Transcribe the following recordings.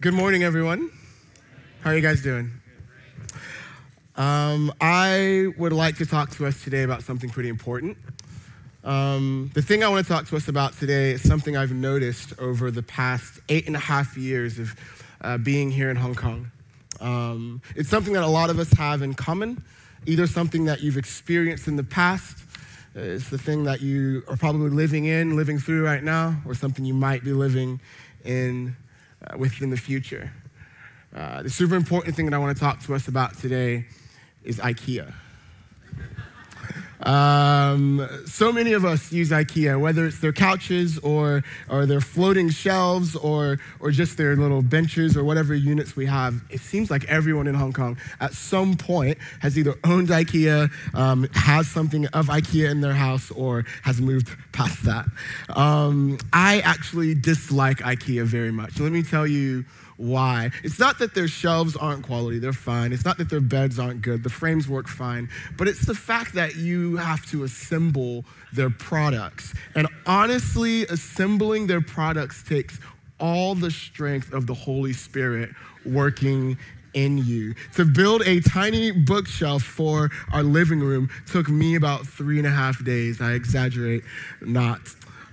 Good morning, everyone. How are you guys doing? Um, I would like to talk to us today about something pretty important. Um, the thing I want to talk to us about today is something I've noticed over the past eight and a half years of uh, being here in Hong Kong. Um, it's something that a lot of us have in common, either something that you've experienced in the past, uh, it's the thing that you are probably living in, living through right now, or something you might be living in uh, within the future. Uh, the super important thing that I want to talk to us about today is IKEA. Um, so many of us use IKEA, whether it's their couches or, or their floating shelves or, or just their little benches or whatever units we have. It seems like everyone in Hong Kong at some point has either owned IKEA, um, has something of IKEA in their house, or has moved past that. Um, I actually dislike IKEA very much. Let me tell you why. It's not that their shelves aren't quality, they're fine. It's not that their beds aren't good, the frames work fine. But it's the fact that you have to assemble their products. And honestly, assembling their products takes all the strength of the Holy Spirit working in you. To build a tiny bookshelf for our living room took me about three and a half days. I exaggerate not.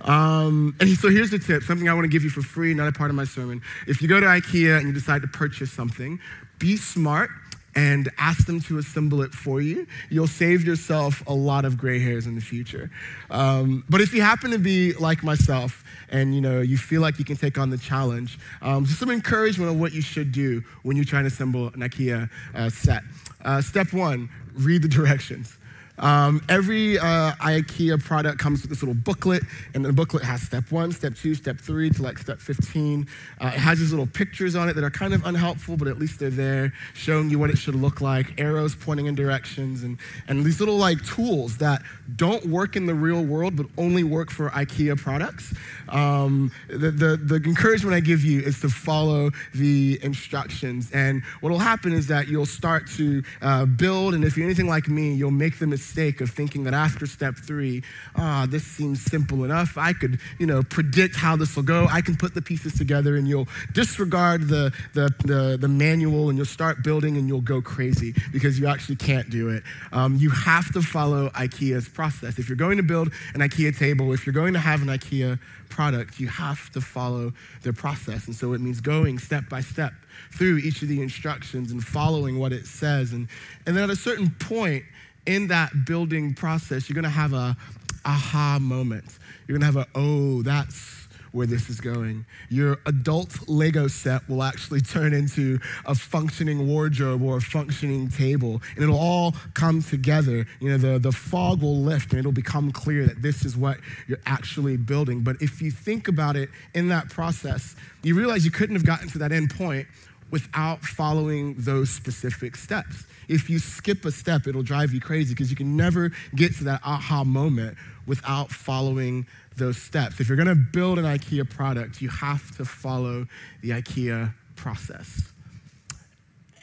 Um, and so here's the tip something I want to give you for free, not a part of my sermon. If you go to IKEA and you decide to purchase something, be smart and ask them to assemble it for you. You'll save yourself a lot of gray hairs in the future. Um, but if you happen to be like myself and you know you feel like you can take on the challenge, um, just some encouragement on what you should do when you're trying to assemble an IKEA uh, set. Uh, step one: read the directions. Um, every uh, IKEA product comes with this little booklet, and the booklet has step one, step two, step three to like step 15. Uh, it has these little pictures on it that are kind of unhelpful, but at least they're there showing you what it should look like, arrows pointing in directions, and, and these little like tools that don't work in the real world, but only work for IKEA products. Um, the, the, the encouragement I give you is to follow the instructions. And what will happen is that you'll start to uh, build, and if you're anything like me, you'll make the mistake mistake of thinking that after step three, ah, oh, this seems simple enough. I could, you know, predict how this will go. I can put the pieces together and you'll disregard the, the, the, the manual and you'll start building and you'll go crazy because you actually can't do it. Um, you have to follow IKEA's process. If you're going to build an IKEA table, if you're going to have an IKEA product, you have to follow their process. And so it means going step by step through each of the instructions and following what it says. And, and then at a certain point, in that building process, you're gonna have a aha moment. You're gonna have a, oh, that's where this is going. Your adult Lego set will actually turn into a functioning wardrobe or a functioning table, and it'll all come together. You know, the, the fog will lift and it'll become clear that this is what you're actually building. But if you think about it in that process, you realize you couldn't have gotten to that end point without following those specific steps. If you skip a step, it'll drive you crazy because you can never get to that aha moment without following those steps. If you're going to build an IKEA product, you have to follow the IKEA process.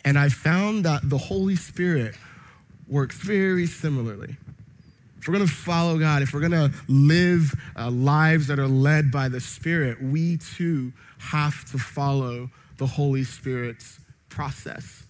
And I found that the Holy Spirit works very similarly. If we're going to follow God, if we're going to live uh, lives that are led by the Spirit, we too have to follow the Holy Spirit's process.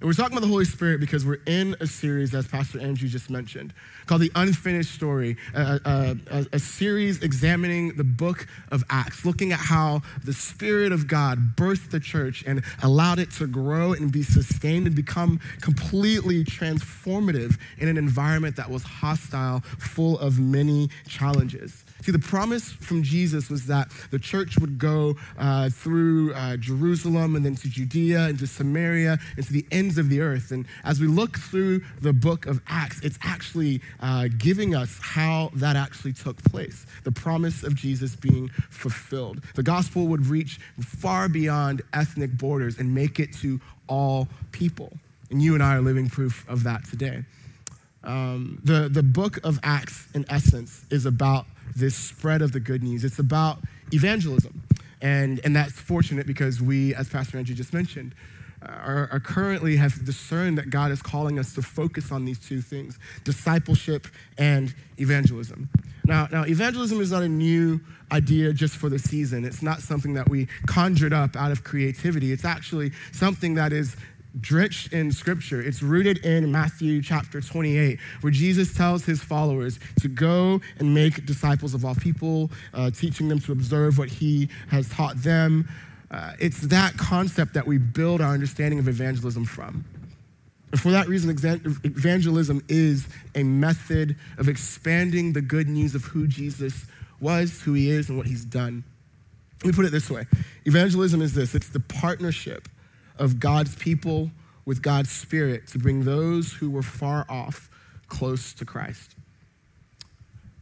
And we're talking about the Holy Spirit because we're in a series, as Pastor Andrew just mentioned, called The Unfinished Story, a, a, a, series examining the book of Acts, looking at how the Spirit of God birthed the church and allowed it to grow and be sustained and become completely transformative in an environment that was hostile, full of many challenges. See, the promise from Jesus was that the church would go uh, through uh, Jerusalem and then to Judea and to Samaria and to the ends of the earth. And as we look through the book of Acts, it's actually uh, giving us how that actually took place the promise of Jesus being fulfilled. The gospel would reach far beyond ethnic borders and make it to all people. And you and I are living proof of that today. Um, the, the book of Acts, in essence, is about this spread of the good news. It's about evangelism. And, and that's fortunate because we, as Pastor Andrew just mentioned, uh, are, are, currently have discerned that God is calling us to focus on these two things discipleship and evangelism. Now, now, evangelism is not a new idea just for the season. It's not something that we conjured up out of creativity. It's actually something that is drenched in scripture. It's rooted in Matthew chapter 28, where Jesus tells his followers to go and make disciples of all people, uh, teaching them to observe what he has taught them. Uh, it's that concept that we build our understanding of evangelism from. And for that reason, evangelism is a method of expanding the good news of who Jesus was, who he is, and what he's done. Let me put it this way evangelism is this it's the partnership of God's people with God's Spirit to bring those who were far off close to Christ.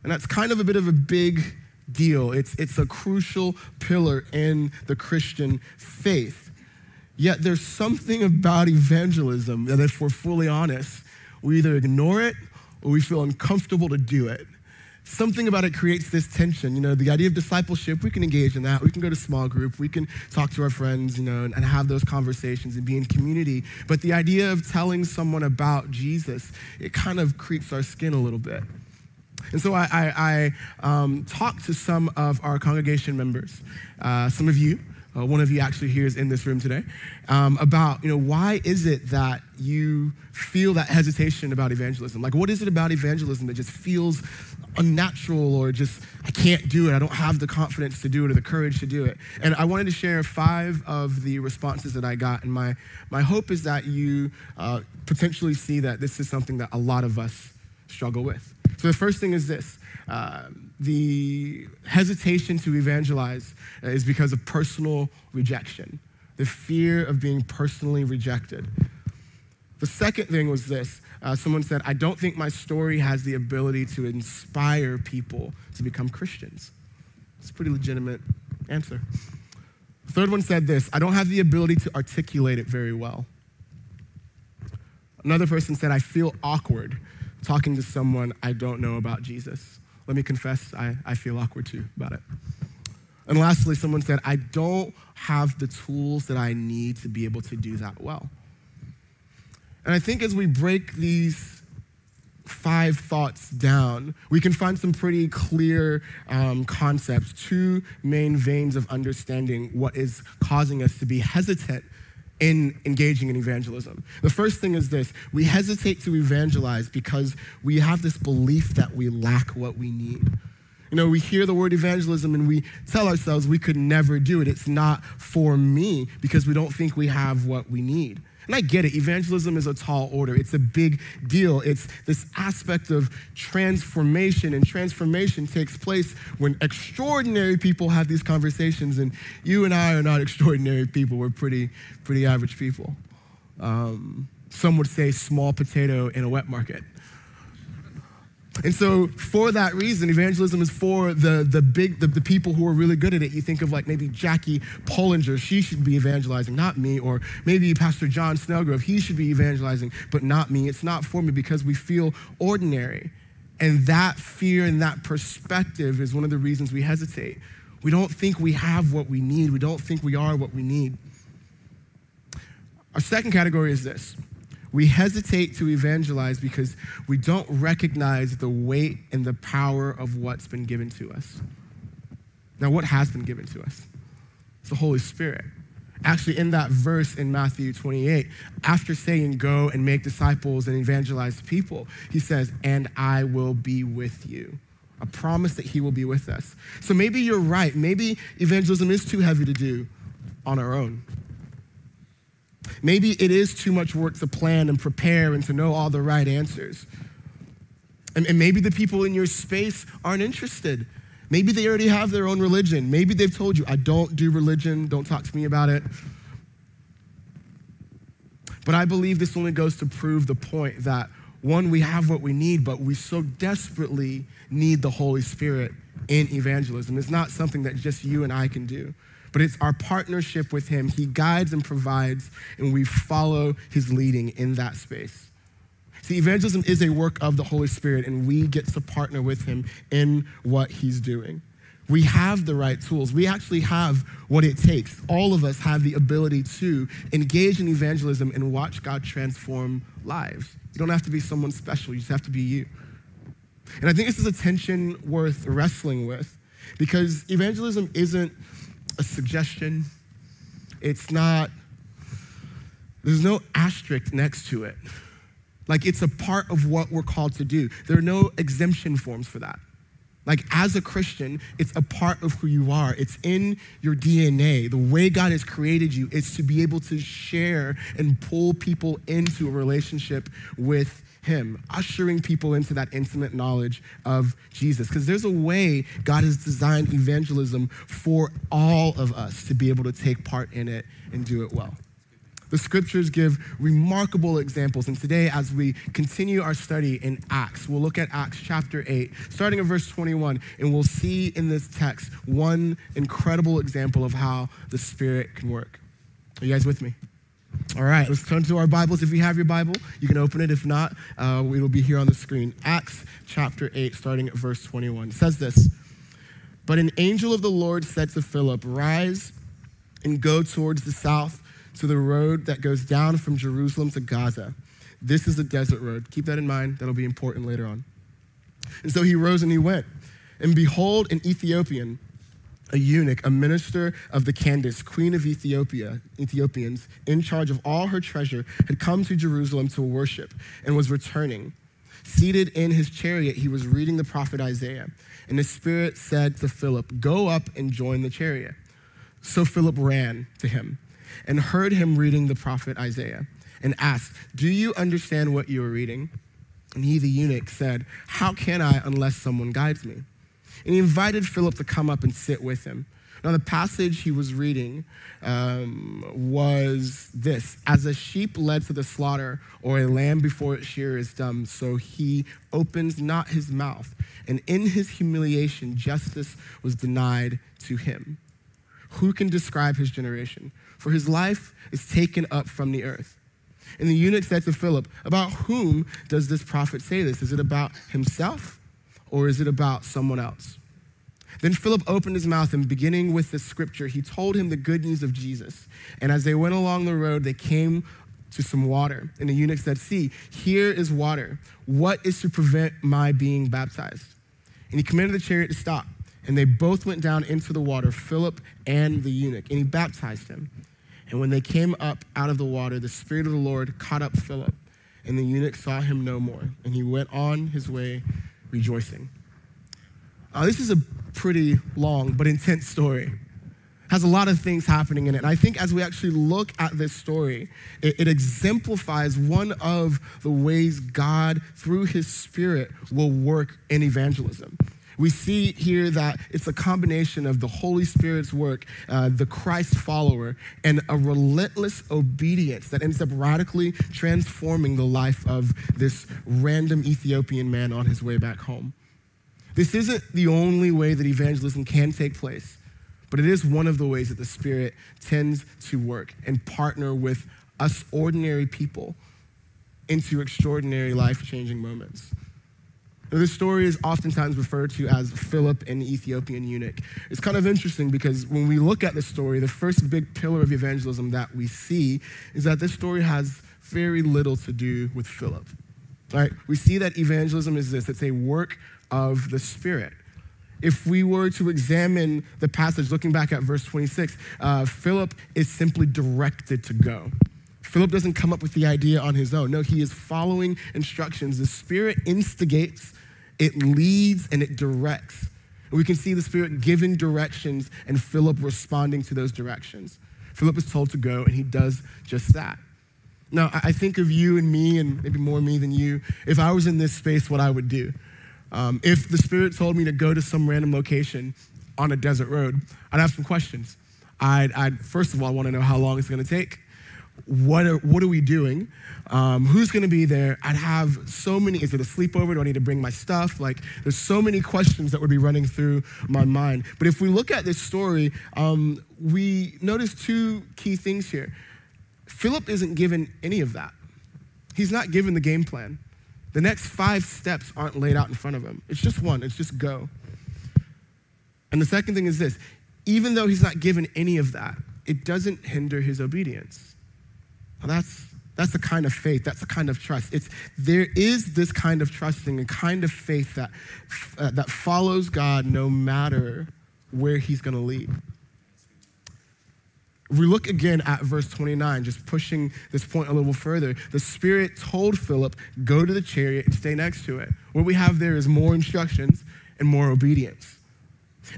And that's kind of a bit of a big deal. It's, it's a crucial pillar in the Christian faith. Yet there's something about evangelism that, if we're fully honest, we either ignore it or we feel uncomfortable to do it something about it creates this tension. You know, the idea of discipleship, we can engage in that. We can go to small group. We can talk to our friends, you know, and, and have those conversations and be in community. But the idea of telling someone about Jesus, it kind of creeps our skin a little bit. And so I, I, I um, talked to some of our congregation members, uh, some of you, uh, one of you actually here is in this room today, um, about, you know, why is it that you feel that hesitation about evangelism? Like, what is it about evangelism that just feels unnatural or just, I can't do it. I don't have the confidence to do it or the courage to do it. And I wanted to share five of the responses that I got. And my, my hope is that you uh, potentially see that this is something that a lot of us struggle with. So the first thing is this uh, the hesitation to evangelize is because of personal rejection, the fear of being personally rejected. The second thing was this uh, someone said, I don't think my story has the ability to inspire people to become Christians. It's a pretty legitimate answer. Third one said this I don't have the ability to articulate it very well. Another person said, I feel awkward talking to someone I don't know about Jesus. Let me confess, I, I feel awkward too about it. And lastly, someone said, I don't have the tools that I need to be able to do that well. And I think as we break these five thoughts down, we can find some pretty clear um, concepts, two main veins of understanding what is causing us to be hesitant in engaging in evangelism. The first thing is this we hesitate to evangelize because we have this belief that we lack what we need. You know, we hear the word evangelism and we tell ourselves we could never do it. It's not for me because we don't think we have what we need. And I get it, evangelism is a tall order. It's a big deal. It's this aspect of transformation, and transformation takes place when extraordinary people have these conversations. And you and I are not extraordinary people, we're pretty, pretty average people. Um, some would say small potato in a wet market. And so, for that reason, evangelism is for the, the big, the, the people who are really good at it. You think of like maybe Jackie Pullinger, she should be evangelizing, not me. Or maybe Pastor John Snellgrove, he should be evangelizing, but not me. It's not for me because we feel ordinary. And that fear and that perspective is one of the reasons we hesitate. We don't think we have what we need, we don't think we are what we need. Our second category is this we hesitate to evangelize because we don't recognize the weight and the power of what's been given to us. Now, what has been given to us? It's the Holy Spirit. Actually, in that verse in Matthew 28, after saying, Go and make disciples and evangelize people, he says, And I will be with you. A promise that he will be with us. So maybe you're right. Maybe evangelism is too heavy to do on our own. Maybe it is too much work to plan and prepare and to know all the right answers. And, and maybe the people in your space aren't interested. Maybe they already have their own religion. Maybe they've told you, I don't do religion, don't talk to me about it. But I believe this only goes to prove the point that one, we have what we need, but we so desperately need the Holy Spirit in evangelism. It's not something that just you and I can do but it's our partnership with Him. He guides and provides, and we follow His leading in that space. See, evangelism is a work of the Holy Spirit, and we get to partner with Him in what He's doing. We have the right tools. We actually have what it takes. All of us have the ability to engage in evangelism and watch God transform lives. You don't have to be someone special, you just have to be you. And I think this is a tension worth wrestling with because evangelism isn't a suggestion, it's not, there's no asterisk next to it. Like it's a part of what we're called to do. There are no exemption forms for that. Like, as a Christian, it's a part of who you are. It's in your DNA. The way God has created you is to be able to share and pull people into a relationship with Him, ushering people into that intimate knowledge of Jesus. Because there's a way God has designed evangelism for all of us to be able to take part in it and do it well. The scriptures give remarkable examples. And today, as we continue our study in Acts, we'll look at Acts chapter 8, starting at verse 21, and we'll see in this text one incredible example of how the Spirit can work. Are you guys with me? All right, let's turn to our Bibles. If you have your Bible, you can open it. If not, uh, it'll be here on the screen. Acts chapter 8, starting at verse 21. It says this But an angel of the Lord said to Philip, Rise and go towards the south to the road that goes down from Jerusalem to Gaza. This is a desert road. Keep that in mind. That'll be important later on. And so he rose and he went. And behold, an Ethiopian, a eunuch, a minister of the Candace, queen of Ethiopia, Ethiopians, in charge of all her treasure, had come to Jerusalem to worship and was returning. Seated in his chariot, he was reading the prophet Isaiah. And the Spirit said to Philip, Go up and join the chariot. So Philip ran to him and heard him reading the prophet Isaiah and asked, Do you understand what you are reading? And he, the eunuch, said, How can I unless someone guides me? And he invited Philip to come up and sit with him. Now, the passage he was reading um, was this As a sheep led to the slaughter, or a lamb before its shearer is dumb, so he opens not his mouth. And in his humiliation, justice was denied to him. Who can describe his generation? For his life is taken up from the earth. And the eunuch said to Philip, About whom does this prophet say this? Is it about himself or is it about someone else? Then Philip opened his mouth and beginning with the scripture, he told him the good news of Jesus. And as they went along the road, they came to some water. And the eunuch said, See, here is water. What is to prevent my being baptized? And he commanded the chariot to stop. And they both went down into the water, Philip and the eunuch, and he baptized him. And when they came up out of the water, the Spirit of the Lord caught up Philip, and the eunuch saw him no more, and he went on his way rejoicing. Uh, this is a pretty long but intense story. Has a lot of things happening in it. And I think as we actually look at this story, it, it exemplifies one of the ways God, through his Spirit, will work in evangelism we see here that it's a combination of the Holy Spirit's work, uh, the Christ follower, and a relentless obedience that ends up radically transforming the life of this random Ethiopian man on his way back home. This isn't the only way that evangelism can take place, but it is one of the ways that the Spirit tends to work and partner with us ordinary people into extraordinary life changing moments. This story is oftentimes referred to as Philip and the Ethiopian eunuch. It's kind of interesting because when we look at this story, the first big pillar of evangelism that we see is that this story has very little to do with Philip. Right? We see that evangelism is this it's a work of the Spirit. If we were to examine the passage, looking back at verse 26, uh, Philip is simply directed to go. Philip doesn't come up with the idea on his own. No, he is following instructions. The Spirit instigates it leads and it directs. We can see the Spirit giving directions and Philip responding to those directions. Philip is told to go, and he does just that. Now, I think of you and me, and maybe more me than you, if I was in this space, what I would do. Um, if the Spirit told me to go to some random location on a desert road, I'd have some questions. I'd, I'd first of all want to know how long it's going to take. What are, what are we doing? Um, who's going to be there? I'd have so many. Is it a sleepover? Do I need to bring my stuff? Like, there's so many questions that would be running through my mind. But if we look at this story, um, we notice two key things here. Philip isn't given any of that. He's not given the game plan. The next five steps aren't laid out in front of him. It's just one. It's just go. And the second thing is this even though he's not given any of that, it doesn't hinder his obedience. That's that's the kind of faith, that's the kind of trust. It's there is this kind of trusting, a kind of faith that uh, that follows God no matter where he's going to lead. we look again at verse 29, just pushing this point a little further, the Spirit told Philip, Go to the chariot and stay next to it. What we have there is more instructions and more obedience.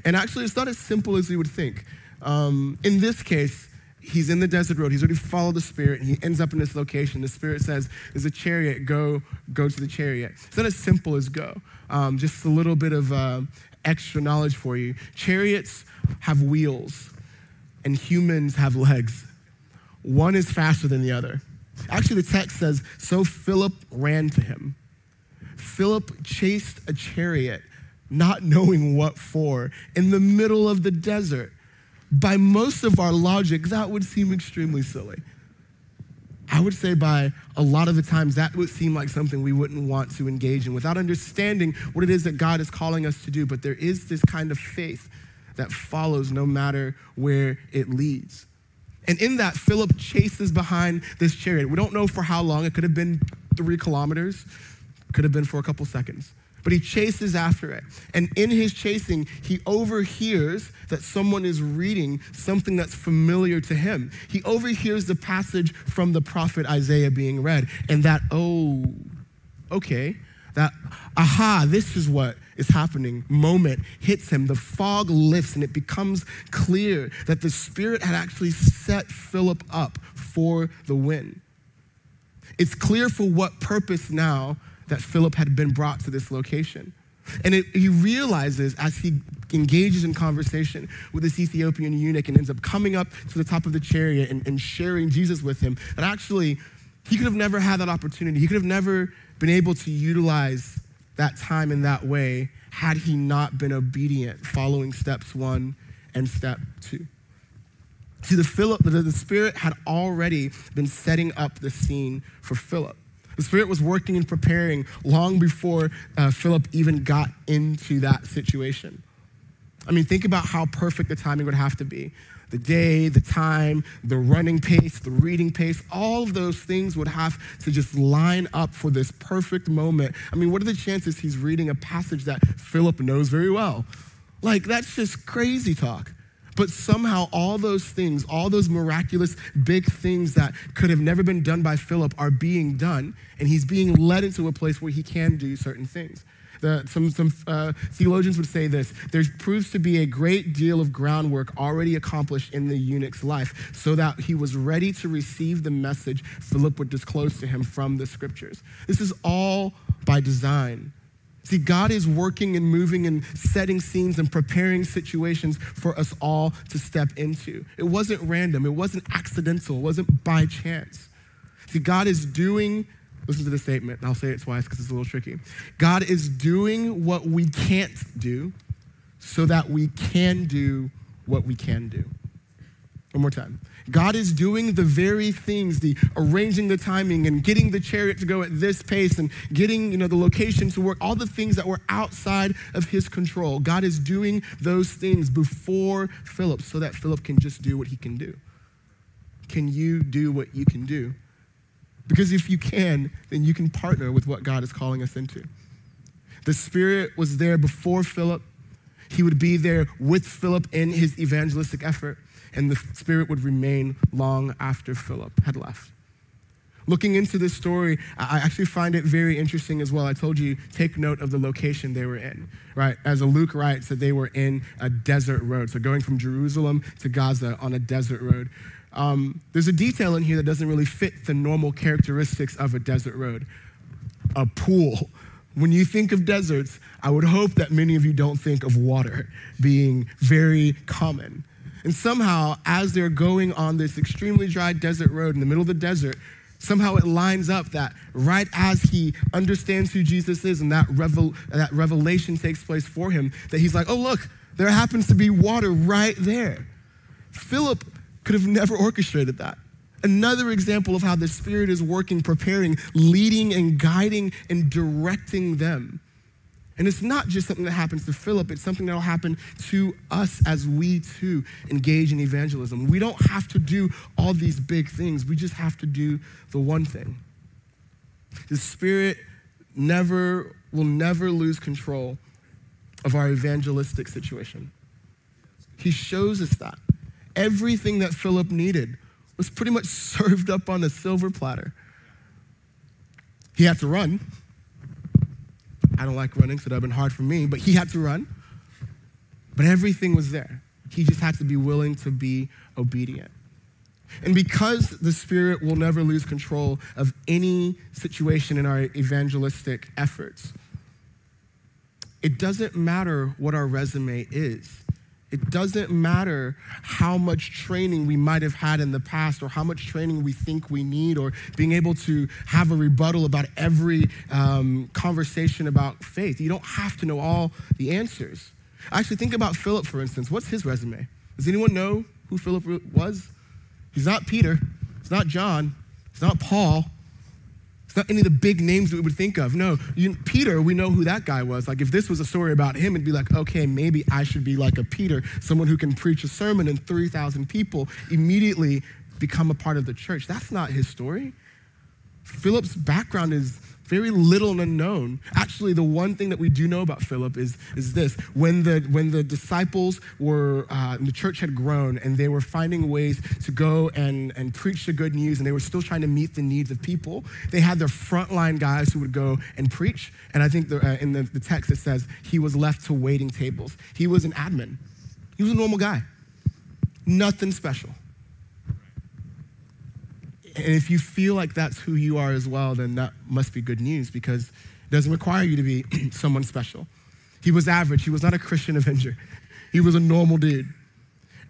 And actually, it's not as simple as you would think. Um, in this case, he's in the desert road. He's already followed the Spirit, and he ends up in this location. The Spirit says, There's a chariot, go, go to the chariot. It's not as simple as go. Um, just a little bit of uh, extra knowledge for you. Chariots have wheels, and humans have legs. One is faster than the other. Actually, the text says, So Philip ran to him. Philip chased a chariot, not knowing what for, in the middle of the desert by most of our logic, that would seem extremely silly. I would say by a lot of the times that would seem like something we wouldn't want to engage in without understanding what it is that God is calling us to do. But there is this kind of faith that follows no matter where it leads. And in that, Philip chases behind this chariot. We don't know for how long. It could have been three kilometers, could have been for a couple seconds but he chases after it. And in his chasing, he overhears that someone is reading something that's familiar to him. He overhears the passage from the prophet Isaiah being read, and that, oh, okay, that, aha, this is what is happening moment hits him. The fog lifts, and it becomes clear that the Spirit had actually set Philip up for the win. It's clear for what purpose now that Philip had been brought to this location. And it, he realizes as he engages in conversation with this Ethiopian eunuch and ends up coming up to the top of the chariot and, and sharing Jesus with him, that actually he could have never had that opportunity. He could have never been able to utilize that time in that way had he not been obedient, following steps one and step two. See, the, Philip, the, the Spirit had already been setting up the scene for Philip. The Spirit was working and preparing long before uh, Philip even got into that situation. I mean, think about how perfect the timing would have to be. The day, the time, the running pace, the reading pace, all of those things would have to just line up for this perfect moment. I mean, what are the chances he's reading a passage that Philip knows very well? Like, that's just crazy talk. But somehow, all those things, all those miraculous big things that could have never been done by Philip are being done, and he's being led into a place where he can do certain things. The, some some uh, theologians would say this there proves to be a great deal of groundwork already accomplished in the eunuch's life so that he was ready to receive the message Philip would disclose to him from the scriptures. This is all by design. See, God is working and moving and setting scenes and preparing situations for us all to step into. It wasn't random, it wasn't accidental, it wasn't by chance. See, God is doing, listen to the statement, I'll say it twice because it's a little tricky. God is doing what we can't do so that we can do what we can do. One more time. God is doing the very things, the arranging the timing and getting the chariot to go at this pace and getting, you know, the location to work, all the things that were outside of his control. God is doing those things before Philip so that Philip can just do what he can do. Can you do what you can do? Because if you can, then you can partner with what God is calling us into. The Spirit was there before Philip. He would be there with Philip in his evangelistic effort and the Spirit would remain long after Philip had left. Looking into this story, I actually find it very interesting as well. I told you, take note of the location they were in, right? As Luke writes, that they were in a desert road. So going from Jerusalem to Gaza on a desert road. Um, there's a detail in here that doesn't really fit the normal characteristics of a desert road a pool. When you think of deserts, I would hope that many of you don't think of water being very common. And somehow, as they're going on this extremely dry desert road in the middle of the desert, somehow it lines up that right as he understands who Jesus is and that, revel- that revelation takes place for him, that he's like, oh, look, there happens to be water right there. Philip could have never orchestrated that. Another example of how the Spirit is working, preparing, leading, and guiding and directing them. And it's not just something that happens to Philip, it's something that will happen to us as we too engage in evangelism. We don't have to do all these big things, we just have to do the one thing. The Spirit never will never lose control of our evangelistic situation. He shows us that. Everything that Philip needed was pretty much served up on a silver platter. He had to run. I don't like running, so that would have been hard for me, but he had to run. But everything was there. He just had to be willing to be obedient. And because the Spirit will never lose control of any situation in our evangelistic efforts, it doesn't matter what our resume is. It doesn't matter how much training we might have had in the past or how much training we think we need or being able to have a rebuttal about every um, conversation about faith. You don't have to know all the answers. Actually, think about Philip, for instance. What's his resume? Does anyone know who Philip was? He's not Peter, he's not John, he's not Paul, it's not any of the big names that we would think of. No, you, Peter, we know who that guy was. Like, if this was a story about him, it'd be like, okay, maybe I should be like a Peter, someone who can preach a sermon and 3,000 people immediately become a part of the church. That's not his story. Philip's background is very little and unknown. Actually, the one thing that we do know about Philip is, is this. When the, when the disciples were, uh, the church had grown and they were finding ways to go and, and preach the good news and they were still trying to meet the needs of people, they had their frontline guys who would go and preach. And I think the, uh, in the, the text it says he was left to waiting tables. He was an admin, he was a normal guy, nothing special. And if you feel like that's who you are as well, then that must be good news because it doesn't require you to be someone special. He was average, he was not a Christian Avenger, he was a normal dude.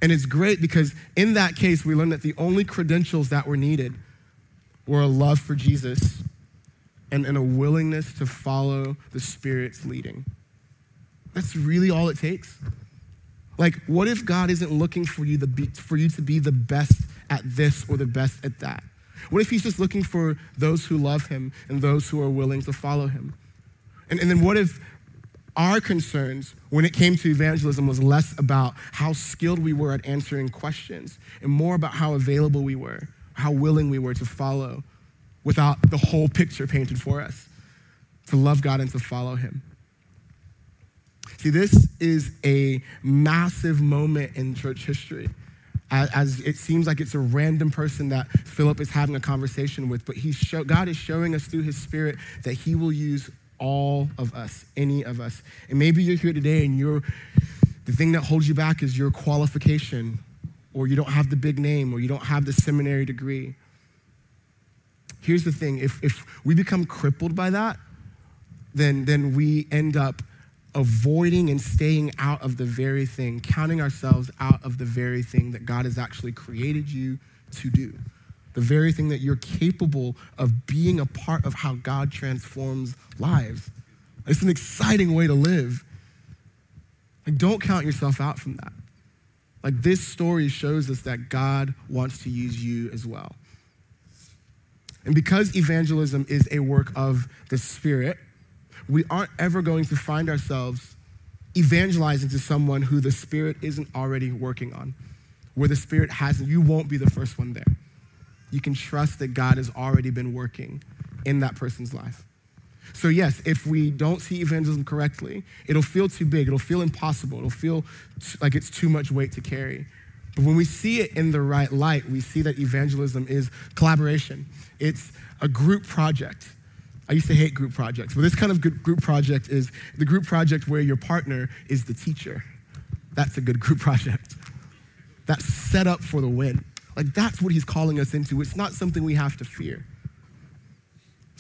And it's great because in that case, we learned that the only credentials that were needed were a love for Jesus and, and a willingness to follow the Spirit's leading. That's really all it takes. Like, what if God isn't looking for you, the, for you to be the best at this or the best at that? What if he's just looking for those who love him and those who are willing to follow him? And, and then what if our concerns when it came to evangelism was less about how skilled we were at answering questions and more about how available we were, how willing we were to follow without the whole picture painted for us, to love God and to follow him? See, this is a massive moment in church history as, it seems like it's a random person that Philip is having a conversation with, but he's show, God is showing us through his spirit that he will use all of us, any of us. And maybe you're here today and you're, the thing that holds you back is your qualification, or you don't have the big name, or you don't have the seminary degree. Here's the thing if, if we become crippled by that, then, then we end up avoiding and staying out of the very thing, counting ourselves out of the very thing that God has actually created you to do, the very thing that you're capable of being a part of how God transforms lives. It's an exciting way to live. Like, don't count yourself out from that. Like, this story shows us that God wants to use you as well. And because evangelism is a work of the Spirit, we aren't ever going to find ourselves evangelizing to someone who the Spirit isn't already working on, where the Spirit hasn't. You won't be the first one there. You can trust that God has already been working in that person's life. So, yes, if we don't see evangelism correctly, it'll feel too big, it'll feel impossible, it'll feel t- like it's too much weight to carry. But when we see it in the right light, we see that evangelism is collaboration, it's a group project. I used to hate group projects, but this kind of group project is the group project where your partner is the teacher. That's a good group project. That's set up for the win. Like, that's what he's calling us into. It's not something we have to fear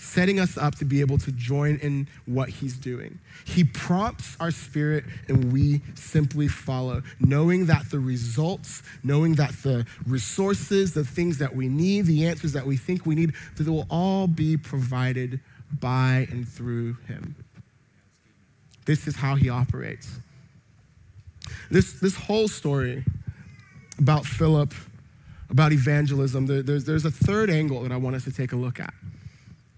setting us up to be able to join in what he's doing. He prompts our spirit and we simply follow, knowing that the results, knowing that the resources, the things that we need, the answers that we think we need, that they will all be provided by and through him. This is how he operates. This, this whole story about Philip, about evangelism, there, there's, there's a third angle that I want us to take a look at.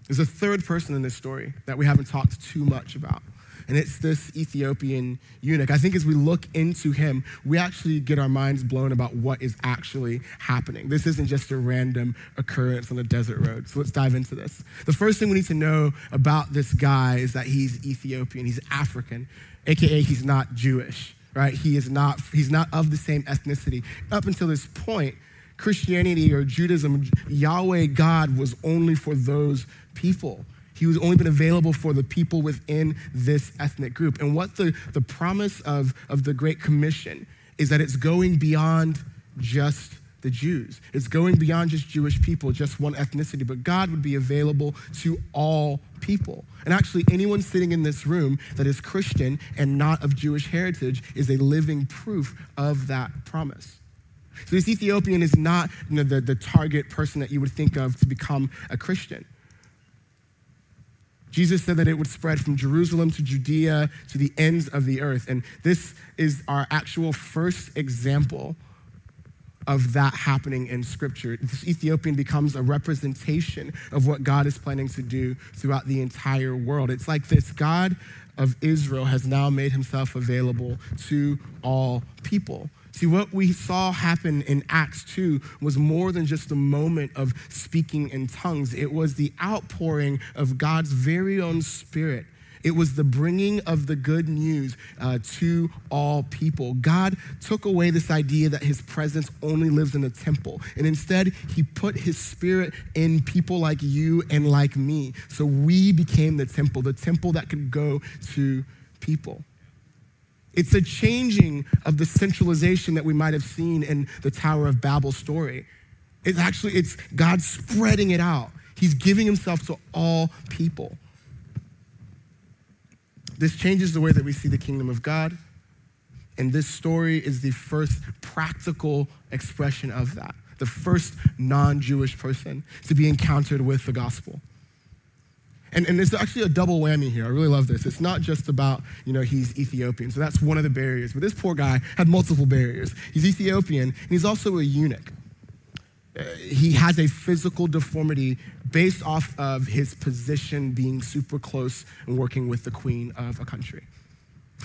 There's a third person in this story that we haven't talked too much about. And it's this Ethiopian eunuch. I think as we look into him, we actually get our minds blown about what is actually happening. This isn't just a random occurrence on a desert road. So let's dive into this. The first thing we need to know about this guy is that he's Ethiopian, he's African, aka he's not Jewish, right? He is not, he's not of the same ethnicity. Up until this point, Christianity or Judaism, Yahweh God was only for those people. He was only been available for the people within this ethnic group. And what the, the promise of, of the Great Commission is that it's going beyond just the Jews. It's going beyond just Jewish people, just one ethnicity, but God would be available to all people. And actually, anyone sitting in this room that is Christian and not of Jewish heritage is a living proof of that promise. So this Ethiopian is not you know, the, the target person that you would think of to become a Christian. Jesus said that it would spread from Jerusalem to Judea to the ends of the earth. And this is our actual first example of that happening in Scripture. This Ethiopian becomes a representation of what God is planning to do throughout the entire world. It's like this God of Israel has now made himself available to all people. See, what we saw happen in Acts 2 was more than just a moment of speaking in tongues, it was the outpouring of God's very own spirit. It was the bringing of the good news uh, to all people. God took away this idea that his presence only lives in a temple. And instead, he put his spirit in people like you and like me. So we became the temple, the temple that could go to people. It's a changing of the centralization that we might have seen in the Tower of Babel story. It's actually it's God spreading it out. He's giving himself to all people. This changes the way that we see the kingdom of God. And this story is the first practical expression of that, the first non Jewish person to be encountered with the gospel. And, and there's actually a double whammy here. I really love this. It's not just about, you know, he's Ethiopian. So that's one of the barriers. But this poor guy had multiple barriers. He's Ethiopian, and he's also a eunuch. Uh, he has a physical deformity based off of his position being super close and working with the queen of a country.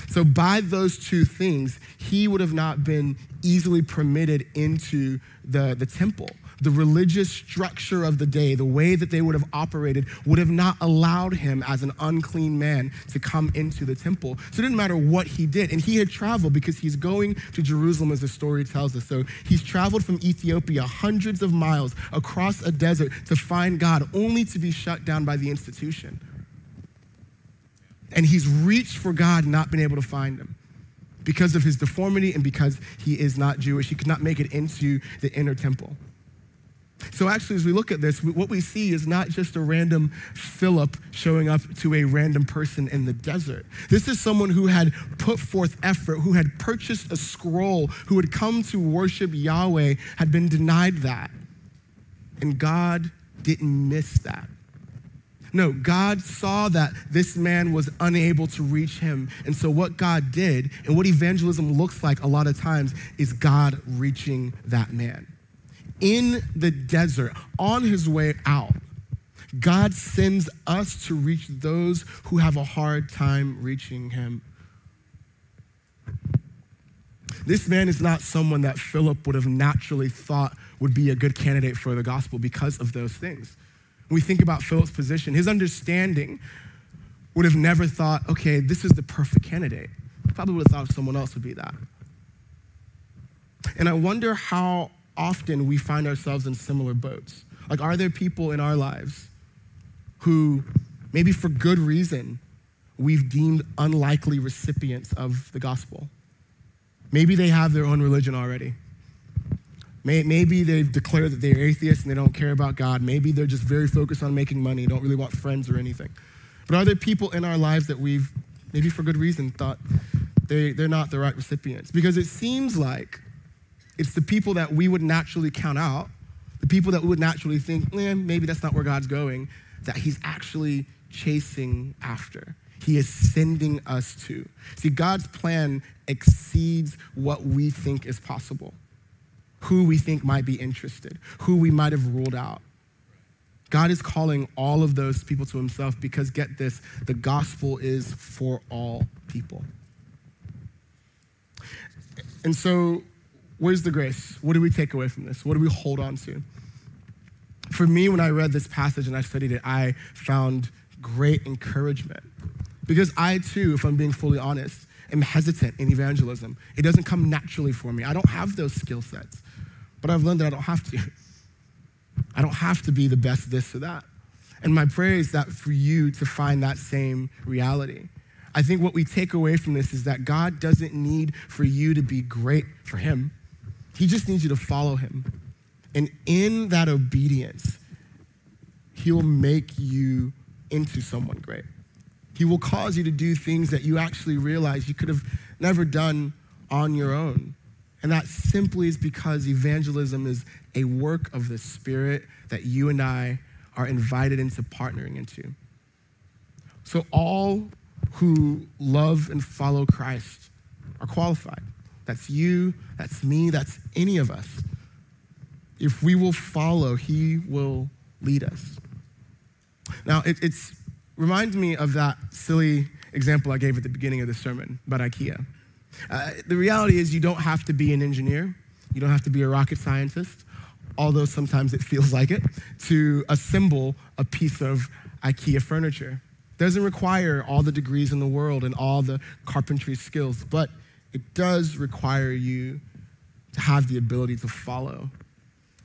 So, by those two things, he would have not been easily permitted into the, the temple the religious structure of the day, the way that they would have operated, would have not allowed him as an unclean man to come into the temple. So it didn't matter what he did. And he had traveled because he's going to Jerusalem, as the story tells us. So he's traveled from Ethiopia hundreds of miles across a desert to find God, only to be shut down by the institution. And he's reached for God, not been able to find him because of his deformity and because he is not Jewish. He could not make it into the inner temple. So, actually, as we look at this, what we see is not just a random Philip showing up to a random person in the desert. This is someone who had put forth effort, who had purchased a scroll, who had come to worship Yahweh, had been denied that. And God didn't miss that. No, God saw that this man was unable to reach him. And so, what God did, and what evangelism looks like a lot of times, is God reaching that man in the desert, on his way out, God sends us to reach those who have a hard time reaching him. This man is not someone that Philip would have naturally thought would be a good candidate for the gospel because of those things. When we think about Philip's position, his understanding would have never thought, okay, this is the perfect candidate. Probably would have thought someone else would be that. And I wonder how often we find ourselves in similar boats. Like, are there people in our lives who, maybe for good reason, we've deemed unlikely recipients of the gospel? Maybe they have their own religion already. Maybe they've declared that they're atheists and they don't care about God. Maybe they're just very focused on making money, don't really want friends or anything. But are there people in our lives that we've, maybe for good reason, thought they, they're not the right recipients? Because it seems like it's the people that we would naturally count out, the people that we would naturally think, eh, maybe that's not where God's going, that He's actually chasing after. He is sending us to. See, God's plan exceeds what we think is possible, who we think might be interested, who we might have ruled out. God is calling all of those people to himself because, get this, the gospel is for all people. And so, where's the grace? What do we take away from this? What do we hold on to? For me, when I read this passage and I studied it, I found great encouragement. Because I too, if I'm being fully honest, am hesitant in evangelism. It doesn't come naturally for me. I don't have those skill sets, but I've learned that I don't have to. I don't have to be the best this or that. And my prayer is that for you to find that same reality. I think what we take away from this is that God doesn't need for you to be great for Him, He just needs you to follow Him. And in that obedience, He will make you into someone great. He will cause you to do things that you actually realize you could have never done on your own. And that simply is because evangelism is a work of the Spirit that you and I are invited into partnering into. So, all who love and follow Christ are qualified. That's you, that's me, that's any of us. If we will follow, He will lead us. Now, it it's, reminds me of that silly example I gave at the beginning of the sermon about IKEA. Uh, the reality is, you don't have to be an engineer, you don't have to be a rocket scientist, although sometimes it feels like it, to assemble a piece of IKEA furniture. It doesn't require all the degrees in the world and all the carpentry skills, but it does require you to have the ability to follow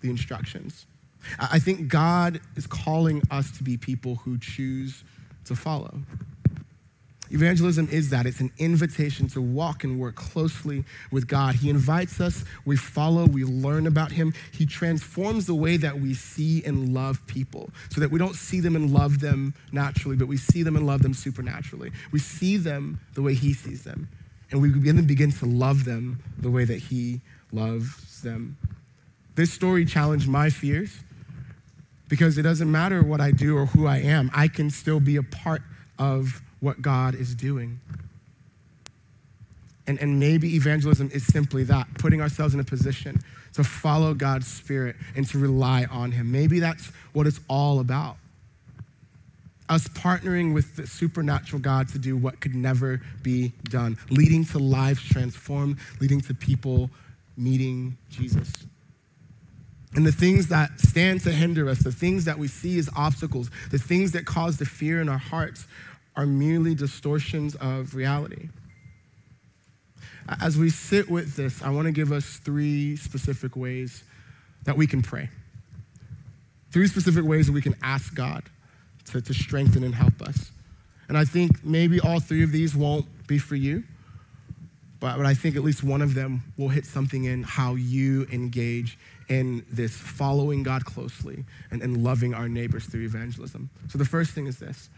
the instructions. I think God is calling us to be people who choose to follow. Evangelism is that it's an invitation to walk and work closely with God. He invites us, we follow, we learn about Him. He transforms the way that we see and love people so that we don't see them and love them naturally, but we see them and love them supernaturally. We see them the way He sees them, and we begin to begin to love them the way that He loves them. This story challenged my fears because it doesn't matter what I do or who I am, I can still be a part of what God is doing. And, and maybe evangelism is simply that putting ourselves in a position to follow God's Spirit and to rely on Him. Maybe that's what it's all about. Us partnering with the supernatural God to do what could never be done, leading to lives transformed, leading to people meeting Jesus. And the things that stand to hinder us, the things that we see as obstacles, the things that cause the fear in our hearts are merely distortions of reality. As we sit with this, I want to give us three specific ways that we can pray. Three specific ways that we can ask God to, to strengthen and help us. And I think maybe all three of these won't be for you, but, but I think at least one of them will hit something in how you engage in this following God closely and, and loving our neighbors through evangelism. So the first thing is this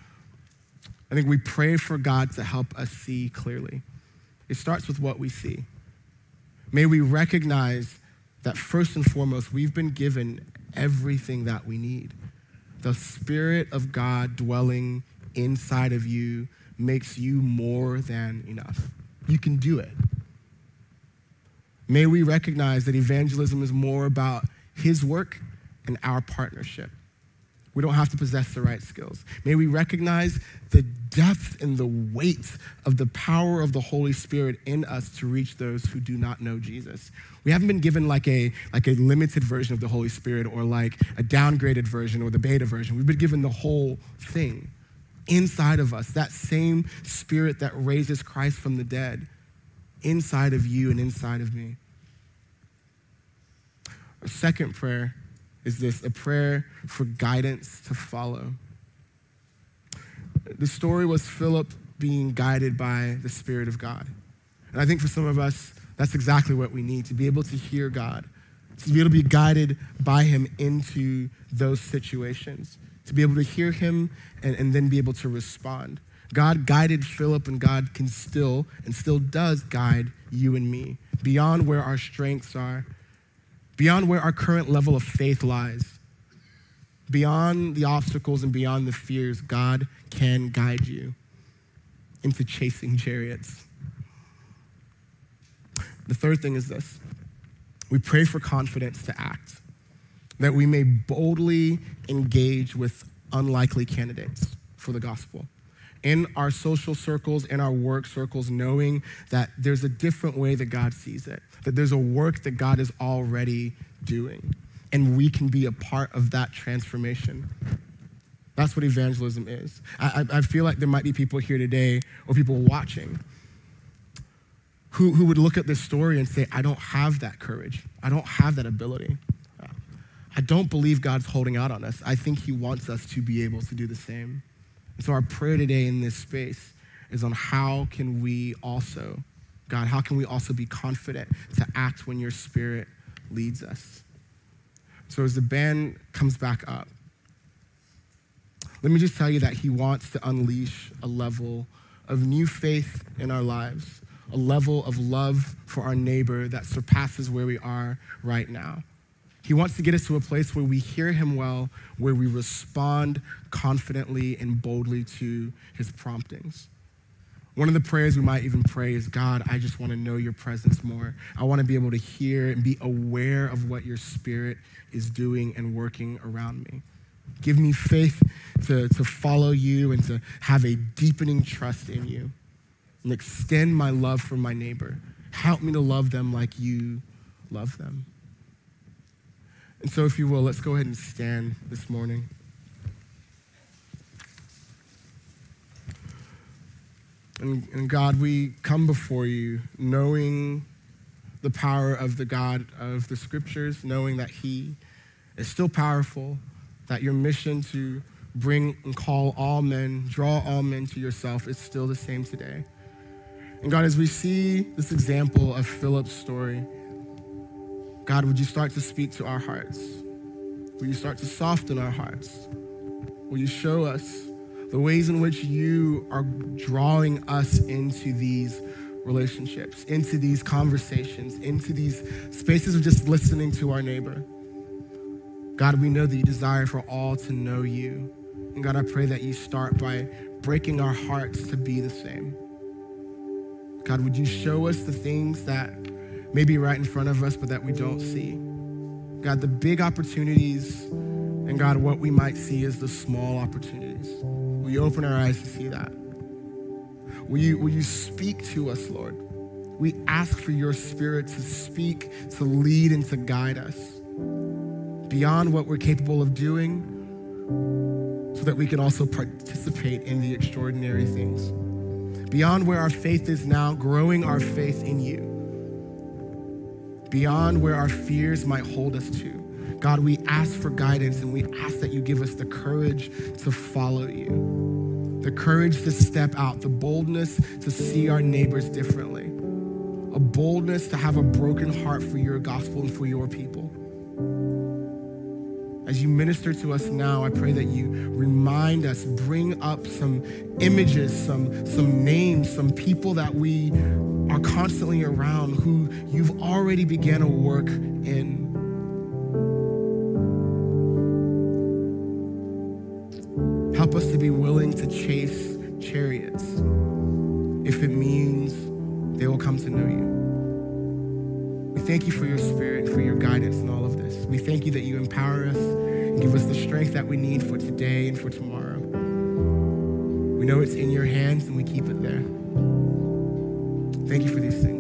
I think we pray for God to help us see clearly. It starts with what we see. May we recognize that first and foremost, we've been given everything that we need. The Spirit of God dwelling inside of you makes you more than enough. You can do it. May we recognize that evangelism is more about His work and our partnership. We don't have to possess the right skills. May we recognize the depth and the weight of the power of the Holy Spirit in us to reach those who do not know Jesus. We haven't been given like a, like a limited version of the Holy Spirit or like a downgraded version or the beta version. We've been given the whole thing inside of us, that same spirit that raises Christ from the dead inside of you and inside of me. Our second prayer is this a prayer for guidance to follow. The story was Philip being guided by the Spirit of God. And I think for some of us, that's exactly what we need to be able to hear God, to be able to be guided by Him into those situations, to be able to hear Him and, and then be able to respond. God guided Philip, and God can still and still does guide you and me beyond where our strengths are, beyond where our current level of faith lies, beyond the obstacles and beyond the fears, God can guide you into chasing chariots. The third thing is this we pray for confidence to act. that we may boldly engage with unlikely candidates for the gospel. In our social circles, in our work circles, knowing that there's a different way that God sees it, that there's a work that God is already doing, and we can be a part of that transformation. That's what evangelism is. I, I feel like there might be people here today or people watching who, who would look at this story and say, I don't have that courage. I don't have that ability. I don't believe God's holding out on us. I think He wants us to be able to do the same. And so our prayer today in this space is on how can we also, God, how can we also be confident to act when your spirit leads us? So as the band comes back up, let me just tell you that he wants to unleash a level of new faith in our lives, a level of love for our neighbor that surpasses where we are right now. He wants to get us to a place where we hear him well, where we respond confidently and boldly to his promptings. One of the prayers we might even pray is God, I just want to know your presence more. I want to be able to hear and be aware of what your spirit is doing and working around me. Give me faith to, to follow you and to have a deepening trust in you and extend my love for my neighbor. Help me to love them like you love them. And so, if you will, let's go ahead and stand this morning. And, and, God, we come before you knowing the power of the God of the scriptures, knowing that He is still powerful, that your mission to bring and call all men, draw all men to yourself is still the same today. And God, as we see this example of Philip's story, God, would you start to speak to our hearts? Will you start to soften our hearts? Will you show us the ways in which you are drawing us into these relationships, into these conversations, into these spaces of just listening to our neighbor? God, we know that you desire for all to know you. And God, I pray that you start by breaking our hearts to be the same. God, would you show us the things that may be right in front of us, but that we don't see. God, the big opportunities, and God, what we might see is the small opportunities. Will you open our eyes to see that? Will you, will you speak to us, Lord? We ask for your spirit to speak, to lead, and to guide us beyond what we're capable of doing so that we can also participate in the extraordinary things. Beyond where our faith is now, growing our faith in you beyond where our fears might hold us to. God, we ask for guidance and we ask that you give us the courage to follow you, the courage to step out, the boldness to see our neighbors differently, a boldness to have a broken heart for your gospel and for your people. As you minister to us now, I pray that you remind us, bring up some images, some, some names, some people that we are constantly around who you've already began a work in. Help us to be willing to chase chariots if it means they will come to know you. We thank you for your spirit for your guidance in all of this. We thank you that you empower us and give us the strength that we need for today and for tomorrow. We know it's in your hands and we keep it there. Thank you for these things.